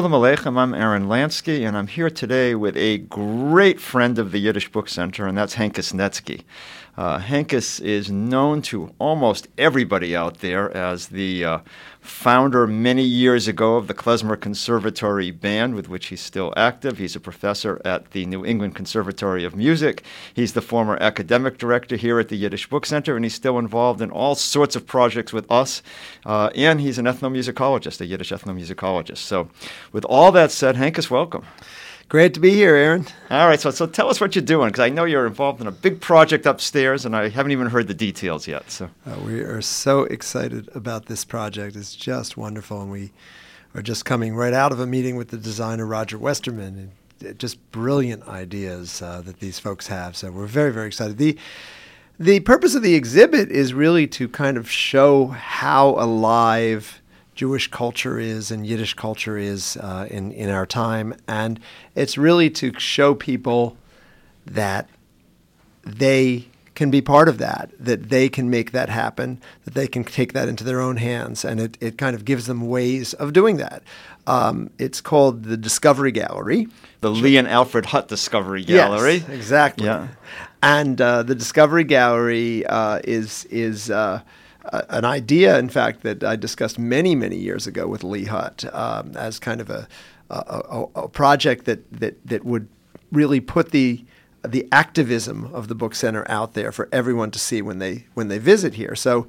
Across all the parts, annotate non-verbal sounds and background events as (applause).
Shalom Aleichem, I'm Aaron Lansky, and I'm here today with a great friend of the Yiddish Book Center, and that's Hankus Netsky. Uh, Hankus is known to almost everybody out there as the uh, founder many years ago of the Klezmer Conservatory Band, with which he's still active. He's a professor at the New England Conservatory of Music. He's the former academic director here at the Yiddish Book Center, and he's still involved in all sorts of projects with us. Uh, and he's an ethnomusicologist, a Yiddish ethnomusicologist. So, with all that said, Hankus, welcome. Great to be here, Aaron. All right, so so tell us what you're doing because I know you're involved in a big project upstairs, and I haven't even heard the details yet. So uh, we are so excited about this project. It's just wonderful, and we are just coming right out of a meeting with the designer Roger Westerman. And just brilliant ideas uh, that these folks have. So we're very very excited. the The purpose of the exhibit is really to kind of show how alive Jewish culture is and Yiddish culture is uh, in in our time, and it's really to show people that they can be part of that, that they can make that happen, that they can take that into their own hands, and it, it kind of gives them ways of doing that. Um, it's called the Discovery Gallery. The Lee and Alfred Hutt Discovery Gallery. Yes, exactly. Yeah. And uh, the Discovery Gallery uh, is is an idea, in fact, that I discussed many, many years ago with Lee Hutt um, as kind of a, a, a, project that, that, that would really put the the activism of the book center out there for everyone to see when they when they visit here. So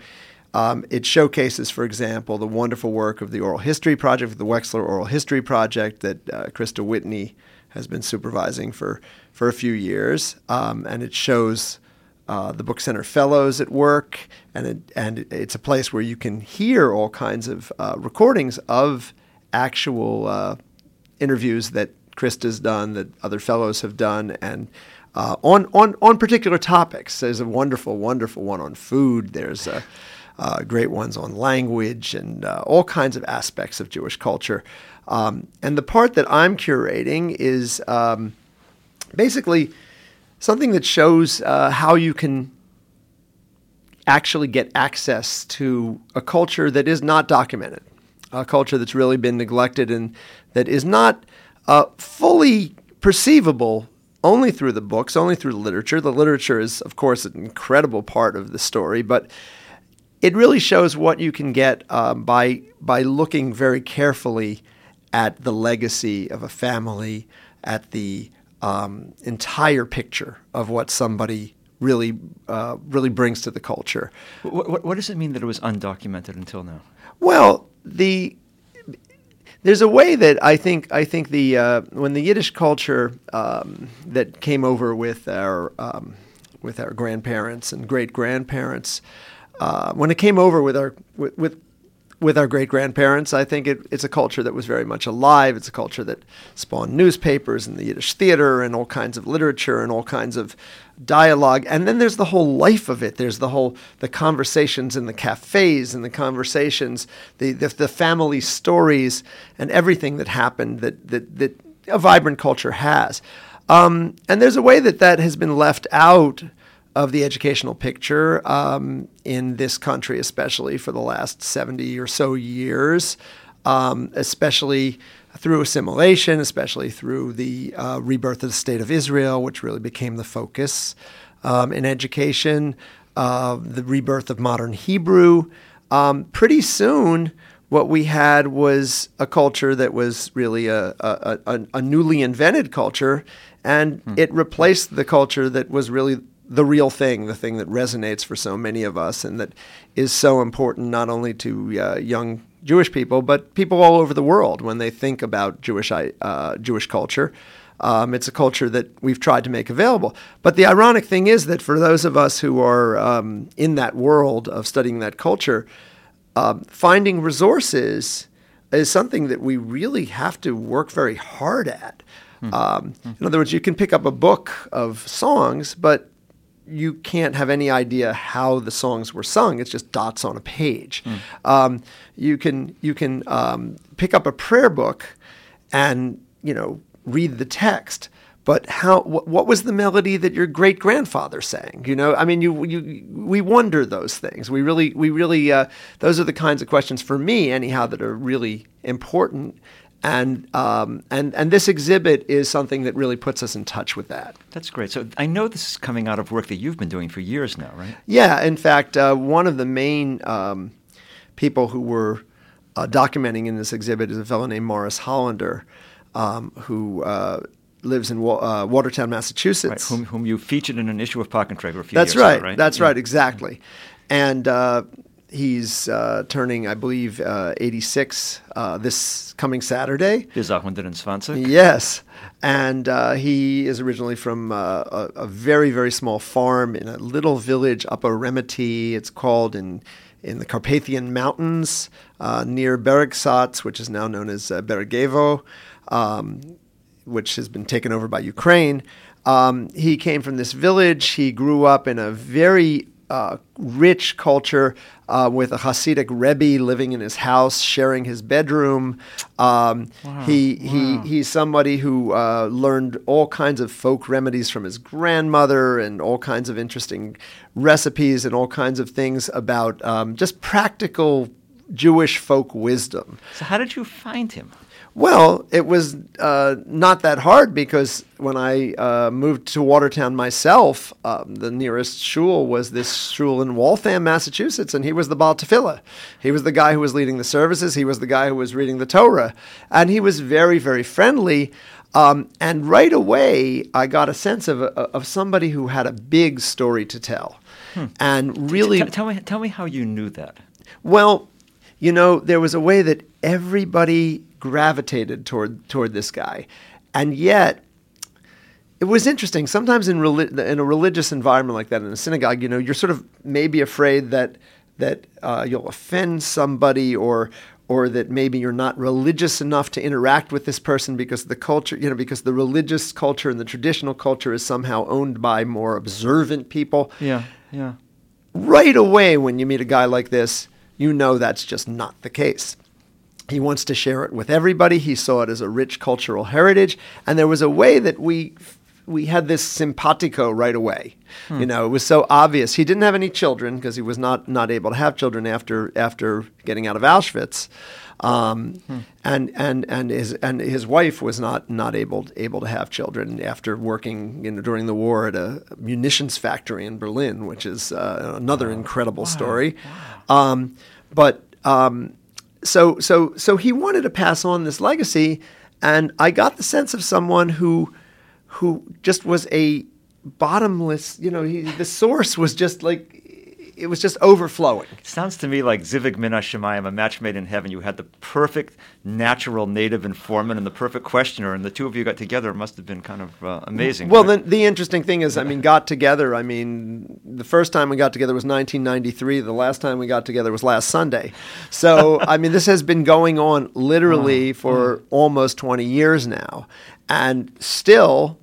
um, it showcases, for example, the wonderful work of the Oral History Project, the Wexler Oral History Project that uh, Christa Whitney has been supervising for for a few years, um, and it shows uh, the Book Center Fellows at work, and it, and it's a place where you can hear all kinds of uh, recordings of actual uh, interviews that Christa's done, that other fellows have done, and uh, on on on particular topics. There's a wonderful, wonderful one on food. There's a, uh, great ones on language and all kinds of aspects of Jewish culture. Um, and the part that I'm curating is um, basically something that shows uh, how you can actually get access to a culture that is not documented, a culture that's really been neglected and that is not uh, fully perceivable only through the books, only through the literature. The literature is, of course, an incredible part of the story, but it really shows what you can get uh, by by looking very carefully at the legacy of a family, at the um, entire picture of what somebody really uh, really brings to the culture. What, what, what, does it mean that it was undocumented until now? Well, the there's a way that I think I think the uh, when the Yiddish culture um, that came over with our um, with our grandparents and great grandparents. Uh, when it came over with our with, with with our great grandparents. I think it, it's a culture that was very much alive. It's a culture that spawned newspapers and the Yiddish theater and all kinds of literature and all kinds of dialogue. And then there's the whole life of it. There's the whole the conversations in the cafes and the conversations, the the, the family stories and everything that happened that that that a vibrant culture has. Um, and there's a way that that has been left out of the educational picture um, in this country, especially for the last 70 or so years, um, especially through assimilation, especially through the uh, rebirth of the State of Israel, which really became the focus um, in education, uh, the rebirth of modern Hebrew. Um, pretty soon, what we had was a culture that was really a, a, a, a newly invented culture, and hmm. it replaced the culture that was really the real thing, the thing that resonates for so many of us and that is so important not only to uh, young Jewish people, but people all over the world when they think about Jewish, uh, Jewish culture. Um, it's a culture that we've tried to make available. But the ironic thing is that for those of us who are um, in that world of studying that culture, um, finding resources is something that we really have to work very hard at. Mm-hmm. Um, in other words, you can pick up a book of songs, but you can't have any idea how the songs were sung. It's just dots on a page. Mm. Um, you can you can um, pick up a prayer book and you know read the text, but how wh- what was the melody that your great grandfather sang? You know, I mean, you you we wonder those things. We really we really uh, those are the kinds of questions for me anyhow that are really important. And um, and and this exhibit is something that really puts us in touch with that. That's great. So I know this is coming out of work that you've been doing for years now, right? Yeah. In fact, uh, one of the main um, people who were uh, documenting in this exhibit is a fellow named Morris Hollander, um, who uh, lives in Wa- uh, Watertown, Massachusetts. Right. Whom, whom you featured in an issue of Pakn Treger a few That's years right. ago, right? That's Yeah. right. Exactly. And uh, he's uh, turning, I believe, uh, 86 uh, this coming Saturday. 120. Yes. And uh, he is originally from uh, a, a very, very small farm in a little village up Remeti. It's called in in the Carpathian Mountains uh, near Beregsats, which is now known as uh, Beregevo, um, which has been taken over by Ukraine. Um, he came from this village. He grew up in a very uh, rich culture uh, with a Hasidic Rebbe living in his house, sharing his bedroom. Um, he, he, he's somebody who uh, learned all kinds of folk remedies from his grandmother and all kinds of interesting recipes and all kinds of things about um, just practical Jewish folk wisdom. So how did you find him? Well, it was uh, not that hard because when I uh, moved to Watertown myself, um, the nearest shul was this shul in Waltham, Massachusetts, and he was the Baal Tefillah. He was the guy who was leading the services. He was the guy who was reading the Torah, and he was very, very friendly. Um, and right away, I got a sense of of somebody who had a big story to tell, and really T- tell me, tell me how you knew that. well, you know, there was a way that everybody gravitated toward toward this guy, and yet it was interesting. Sometimes in reli- in a religious environment like that, in a synagogue, you know, you're sort of maybe afraid that that uh, you'll offend somebody or or that maybe you're not religious enough to interact with this person because the culture, you know, because the religious culture and the traditional culture is somehow owned by more observant people Yeah, yeah. right away when you meet a guy like this, you know that's just not the case. He wants to share it with everybody. He saw it as a rich cultural heritage, and there was a way that we we had this simpatico right away. You know, it was so obvious. He didn't have any children because he was not not able to have children after after getting out of Auschwitz. Um, and and and his and his wife was not not able able to have children after working you know, during the war at a munitions factory in Berlin, which is uh, another incredible story. Um, but um, so so so he wanted to pass on this legacy, and I got the sense of someone who who just was a bottomless. You know, he, the source was just like it was just overflowing. Sounds to me like Zivig Minash Shemayim, a match made in heaven. You had the perfect natural native informant and the perfect questioner, and the two of you got together. It must have been kind of uh, amazing. Well, right? the, the interesting thing is, I mean, got together. I mean, the first time we got together was 1993. The last time we got together was last Sunday. So, (laughs) I mean, this has been going on literally for almost 20 years now, and still.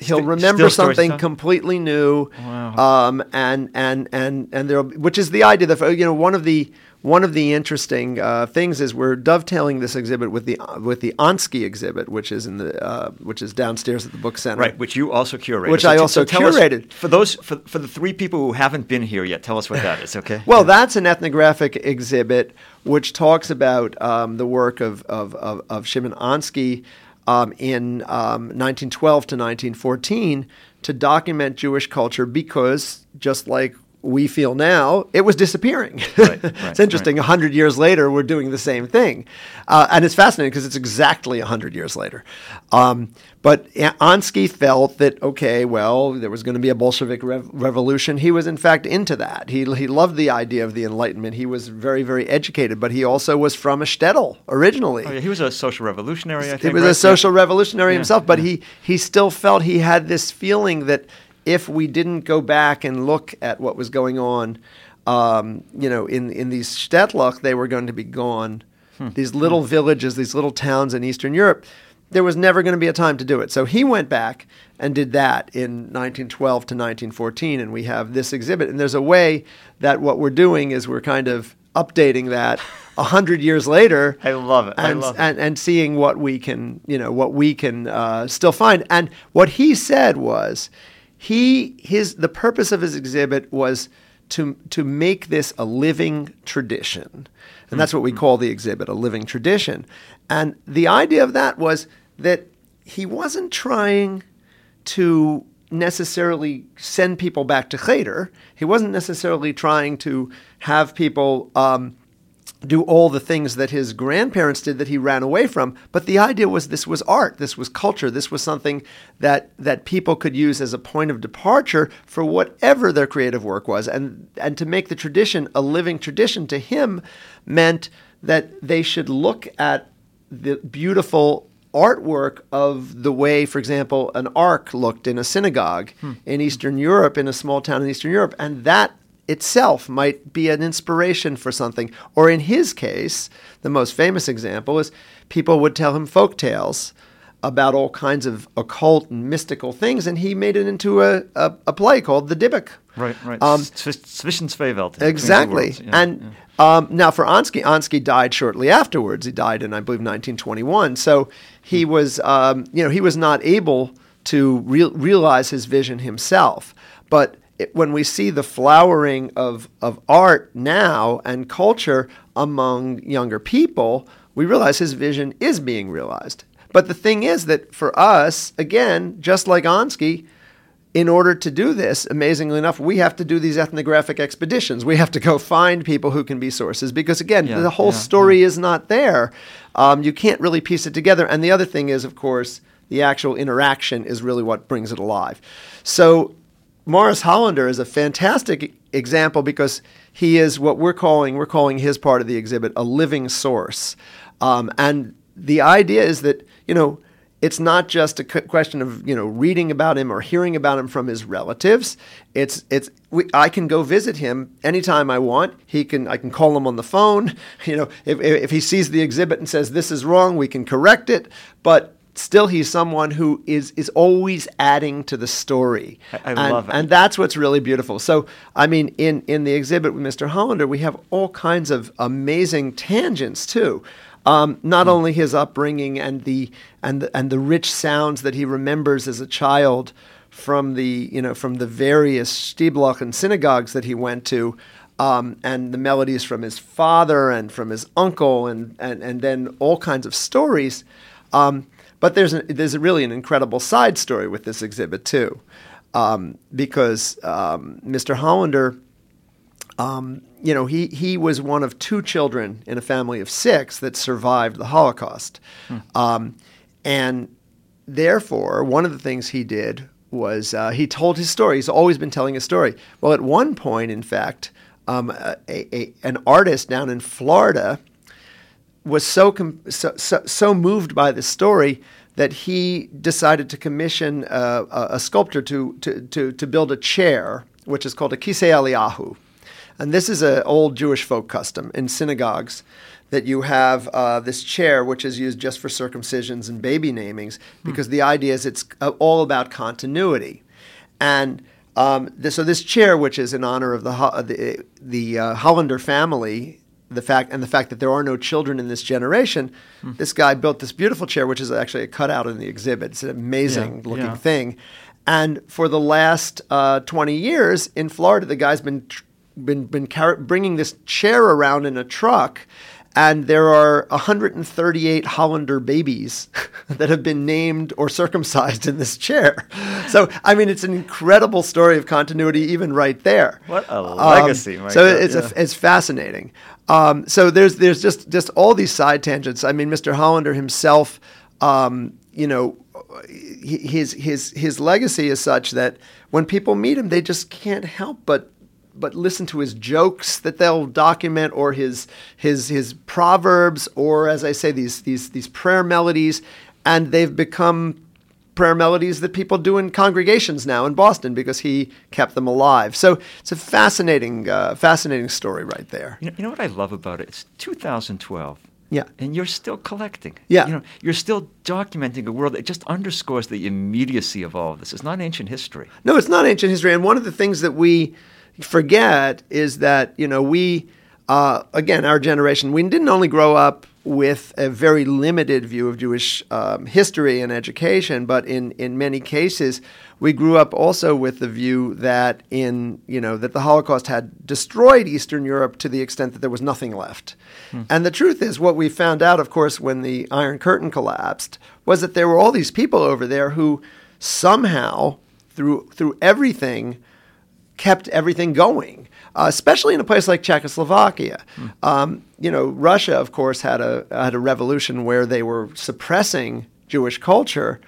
He'll remember something completely new, Wow. um, and and and and there, which is the idea that you know one of the one of the interesting uh, things is we're dovetailing this exhibit with the with the Ansky exhibit, which is in the uh, which is downstairs at the book center, Right, which you also curated. Which I also us- curated. for those for, for the three people who haven't been here yet, tell us what that is, okay? Well, that's an ethnographic exhibit which talks about um, the work of, of, of, of Shimon Ansky um, in um, 1912 to 1914 to document Jewish culture because, just like we feel now, it was disappearing. Right, (laughs) right, it's interesting. A hundred years later, we're doing the same thing, uh, and it's fascinating because it's exactly a hundred years later. Um, but Ansky felt that okay, well, there was going to be a Bolshevik rev- revolution. He was in fact into that. He he loved the idea of the Enlightenment. He was very very educated, but he also was from a shtetl originally. Oh, yeah, he was a social revolutionary, I think. He was right? a social revolutionary Yeah, himself, but yeah. he he still felt he had this feeling that if we didn't go back and look at what was going on, um, you know, in in these shtetlach, they were going to be gone. Hmm. These little villages, these little towns in Eastern Europe. There was never going to be a time to do it. So he went back and did that in 1912 to 1914, and we have this exhibit. And there's a way that what we're doing is we're kind of updating that a hundred years later (laughs) I love it. I and, love it. and and seeing what we can you know what we can uh, still find and what he said was he his the purpose of his exhibit was to to make this a living tradition, and that's what we call the exhibit, a living tradition. And the idea of that was that he wasn't trying to necessarily send people back to Cheder. He wasn't necessarily trying to have people um, do all the things that his grandparents did that he ran away from. But the idea was this was art, this was culture, this was something that that people could use as a point of departure for whatever their creative work was. And and to make the tradition a living tradition to him meant that they should look at the beautiful artwork of the way, for example, an ark looked in a synagogue hmm. in Eastern Europe, in a small town in Eastern Europe, and that itself might be an inspiration for something. Or in his case, the most famous example is people would tell him folk tales about all kinds of occult and mystical things, and he made it into a, a, a play called The Dybbuk. Right, right. Um, Zwischensveewelt. Exactly. Yeah, and yeah. Um, now for Ansky, Ansky died shortly afterwards. He died in, I believe, 1921. So he hmm. was, um, you know, he was not able to re- realize his vision himself. But it, when we see the flowering of, of art now and culture among younger people, we realize his vision is being realized. But the thing is that for us, again, just like Ansky, in order to do this, amazingly enough, we have to do these ethnographic expeditions. We have to go find people who can be sources because, again, yeah, the whole yeah, story yeah. is not there. Um, you can't really piece it together. And the other thing is, of course, the actual interaction is really what brings it alive. So Morris Hollander is a fantastic example because he is what we're calling we're calling his part of the exhibit a living source, um, and the idea is that you know it's not just a question of you know reading about him or hearing about him from his relatives. It's it's we, I can go visit him anytime I want. He can I can call him on the phone. (laughs) You know if if he sees the exhibit and says this is wrong, we can correct it. But still he's someone who is is always adding to the story. I, I and, love it. And that's what's really beautiful. So I mean in in the exhibit with Mr. Hollander we have all kinds of amazing tangents too. Um, not mm. only his upbringing and the and the, and the rich sounds that he remembers as a child from the you know from the various shtiblach and synagogues that he went to, um, and the melodies from his father and from his uncle and and, and then all kinds of stories. Um, but there's a, there's a really an incredible side story with this exhibit too, um, because um, Mr. Hollander, um, you know, he he was one of two children in a family of six that survived the Holocaust, hmm. Um, and therefore one of the things he did was uh, he told his story. He's always been telling his story. Well, at one point, in fact, um, a, a, an artist down in Florida was so, com- so, so, so, moved by the story that he decided to commission a, a, sculptor to, to, to, to, build a chair, which is called a kisei Eliyahu. And this is an old Jewish folk custom in synagogues that you have uh, this chair, which is used just for circumcisions and baby namings, hmm. because the idea is it's uh, all about continuity. And um, this, so this chair, which is in honor of the the, the uh, Hollander family, the fact and the fact that there are no children in this generation, mm. this guy built this beautiful chair, which is actually a cutout in the exhibit. It's an amazing yeah, looking yeah. thing. And for the last uh, 20 years in Florida, the guy's been been been car- bringing this chair around in a truck and there are 138 Hollander babies (laughs) that have been named or circumcised in this chair. So, I mean, it's an incredible story of continuity, even right there. What a legacy! Um, so it's yeah. a, it's fascinating. Um, so there's there's just just all these side tangents. I mean, Mr. Hollander himself, um, you know, his his his legacy is such that when people meet him, they just can't help but but listen to his jokes that they'll document or his his his proverbs or as I say these these these prayer melodies and they've become prayer melodies that people do in congregations now in Boston because he kept them alive. So it's a fascinating uh, fascinating story right there. You know, you know what I love about it? It's 2012. Yeah. And you're still collecting. Yeah. You know, you're still documenting a world that just underscores the immediacy of all of this. It's not ancient history. No, it's not ancient history. And one of the things that we forget is that you know we uh, again, our generation, we didn't only grow up with a very limited view of Jewish um, history and education, but in, in many cases, we grew up also with the view that in you know that the Holocaust had destroyed Eastern Europe to the extent that there was nothing left. Hmm. And the truth is, what we found out, of course, when the Iron Curtain collapsed, was that there were all these people over there who somehow, through through everything, kept everything going uh, especially in a place like Czechoslovakia. Mm. Um, you know, Russia, of course, had a had a revolution where they were suppressing Jewish culture.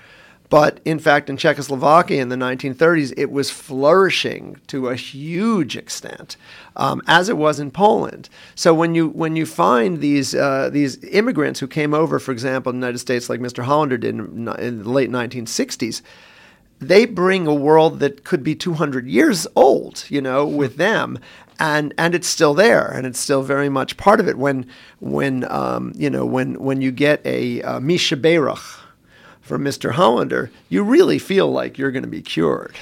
But in fact, in Czechoslovakia in the 1930s, it was flourishing to a huge extent, um, as it was in Poland. So when you when you find these uh, these immigrants who came over, for example, in the United States, like Mr. Hollander did in, in the late 1960s, they bring a world that could be 200 years old, you know, with them. And, and it's still there, and it's still very much part of it. When when um, you know when when you get a uh, Mi Shebeirach from Mr. Hollander, you really feel like you're going to be cured.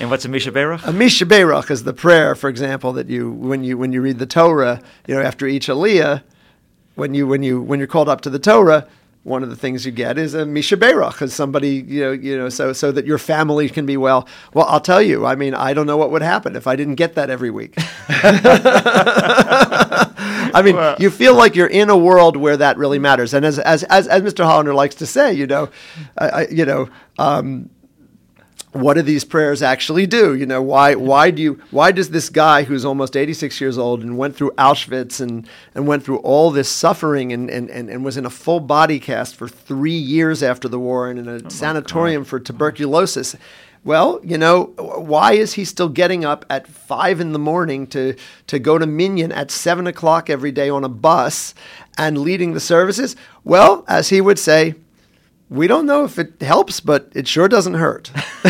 And what's a Mi Shebeirach? A Mi Shebeirach is the prayer, for example, that you when you when you read the Torah, you know, after each Aliyah, when you when you when you're called up to the Torah, one of the things you get is a Misha Shebeirach, as somebody, you know, you know, so so that your family can be well. Well, I'll tell you, I mean, I don't know what would happen if I didn't get that every week. (laughs) I mean, well, you feel like you're in a world where that really matters. And as as as, as Mr. Hollander likes to say, you know, I, I, you know, um, what do these prayers actually do? You know, why why do you why does this guy who's almost 86 years old and went through Auschwitz and, and went through all this suffering and, and, and, and was in a full body cast for three years after the war and in a oh sanatorium for tuberculosis? Well, you know, why is he still getting up at five in the morning to, to go to Minyan at seven o'clock every day on a bus and leading the services? Well, as he would say, we don't know if it helps, but it sure doesn't hurt. (laughs)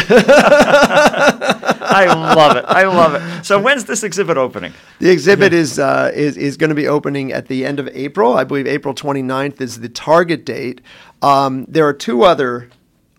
I love it. I love it. So (laughs) when's this exhibit opening? The exhibit is uh, is, is going to be opening at the end of April. I believe April 29th is the target date. Um, there are two other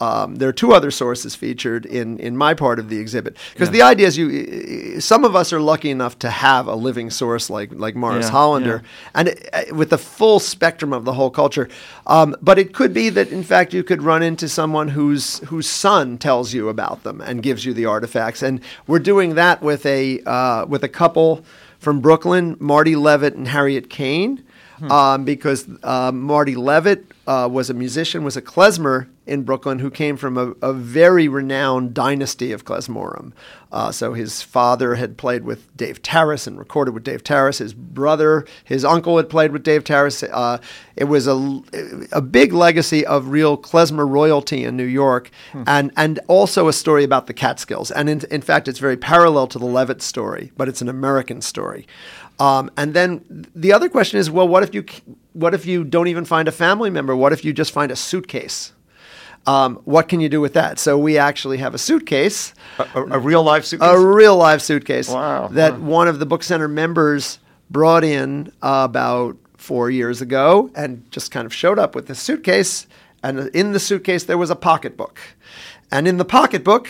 um, there are two other sources featured in, in my part of the exhibit because yeah. the idea is you some of us are lucky enough to have a living source like like Morris yeah, Hollander yeah. and it, uh, with the full spectrum of the whole culture. Um, but it could be that in fact you could run into someone whose whose son tells you about them and gives you the artifacts. And we're doing that with a uh, with a couple from Brooklyn, Marty Levitt and Harriet Kane. Hmm. Um, because uh, Marty Levitt uh, was a musician, was a klezmer in Brooklyn who came from a, a very renowned dynasty of klezmorim. Uh, so his father had played with Dave Tarras and recorded with Dave Tarras. His brother, his uncle had played with Dave Tarras. Uh, it was a, a big legacy of real klezmer royalty in New York, hmm. and and also a story about the Catskills. And in, in fact, it's very parallel to the Levitt story, but it's an American story. Um, and then the other question is, well, what if you what if you don't even find a family member? What if you just find a suitcase? Um, what can you do with that? So we actually have a suitcase, a, a, a real live suitcase, a real live suitcase. Wow. That one of the book center members brought in uh, about four years ago, and just kind of showed up with this suitcase. And in the suitcase there was a pocketbook, and in the pocketbook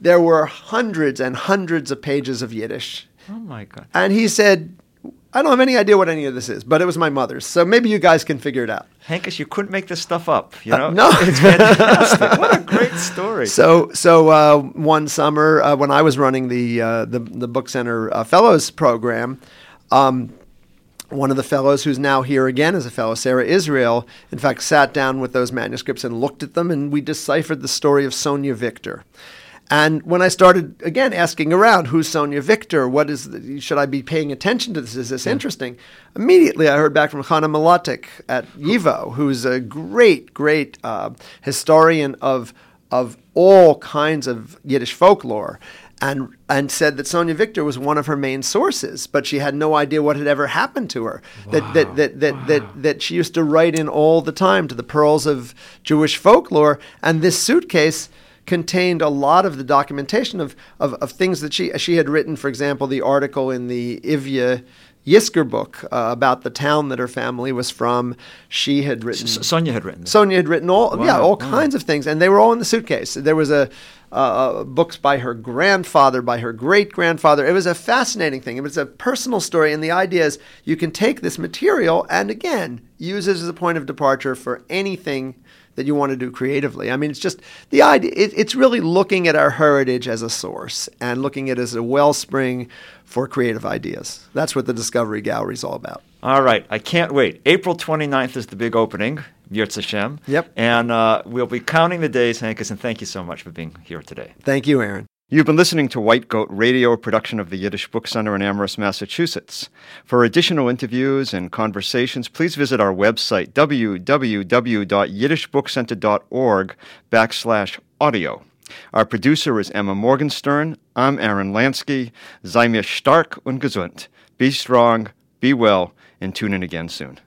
there were hundreds and hundreds of pages of Yiddish. Oh my god! And he said, I don't have any idea what any of this is, but it was my mother's. So maybe you guys can figure it out. Hankus, you couldn't make this stuff up. You know, uh, no, it's fantastic. what a (laughs) great story. So, so uh, one summer uh, when I was running the uh, the, the Book Center uh, Fellows program. Um, one of the fellows who's now here again as a fellow, Sarah Israel, in fact, sat down with those manuscripts and looked at them, and we deciphered the story of Sonia Victor. And when I started again asking around, who's Sonia Victor? What is the, should I be paying attention to this? Is this yeah. interesting? Immediately, I heard back from Chana Mlotek at YIVO, who's a great, great uh, historian of of all kinds of Yiddish folklore, and and said that Sonia Victor was one of her main sources, but she had no idea what had ever happened to her. Wow. That that that that, wow. that that she used to write in all the time to the pearls of Jewish folklore, and this suitcase contained a lot of the documentation of, of, of, things that she she had written. For example, the article in the Ivya Yisker book uh, about the town that her family was from. She had written. Sonia had written. Sonia had written all wow. yeah all wow. kinds of things, and they were all in the suitcase. There was a uh, books by her grandfather, by her great grandfather. It was a fascinating thing. It was a personal story, and the idea is you can take this material and again use it as a point of departure for anything that you want to do creatively. I mean, it's just the idea. It, it's really looking at our heritage as a source and looking at it as a wellspring for creative ideas. That's what the Discovery Gallery is all about. All right, I can't wait. April 29th is the big opening, Yirtz Hashem. Yep. And uh, we'll be counting the days, Hankus, and thank you so much for being here today. Thank you, Aaron. You've been listening to White Goat Radio, a production of the Yiddish Book Center in Amherst, Massachusetts. For additional interviews and conversations, please visit our website, www.yiddishbookcenter.org backslash audio. Our producer is Emma Morgenstern. I'm Aaron Lansky. Sei mir stark und gesund. Be strong, be well, and tune in again soon.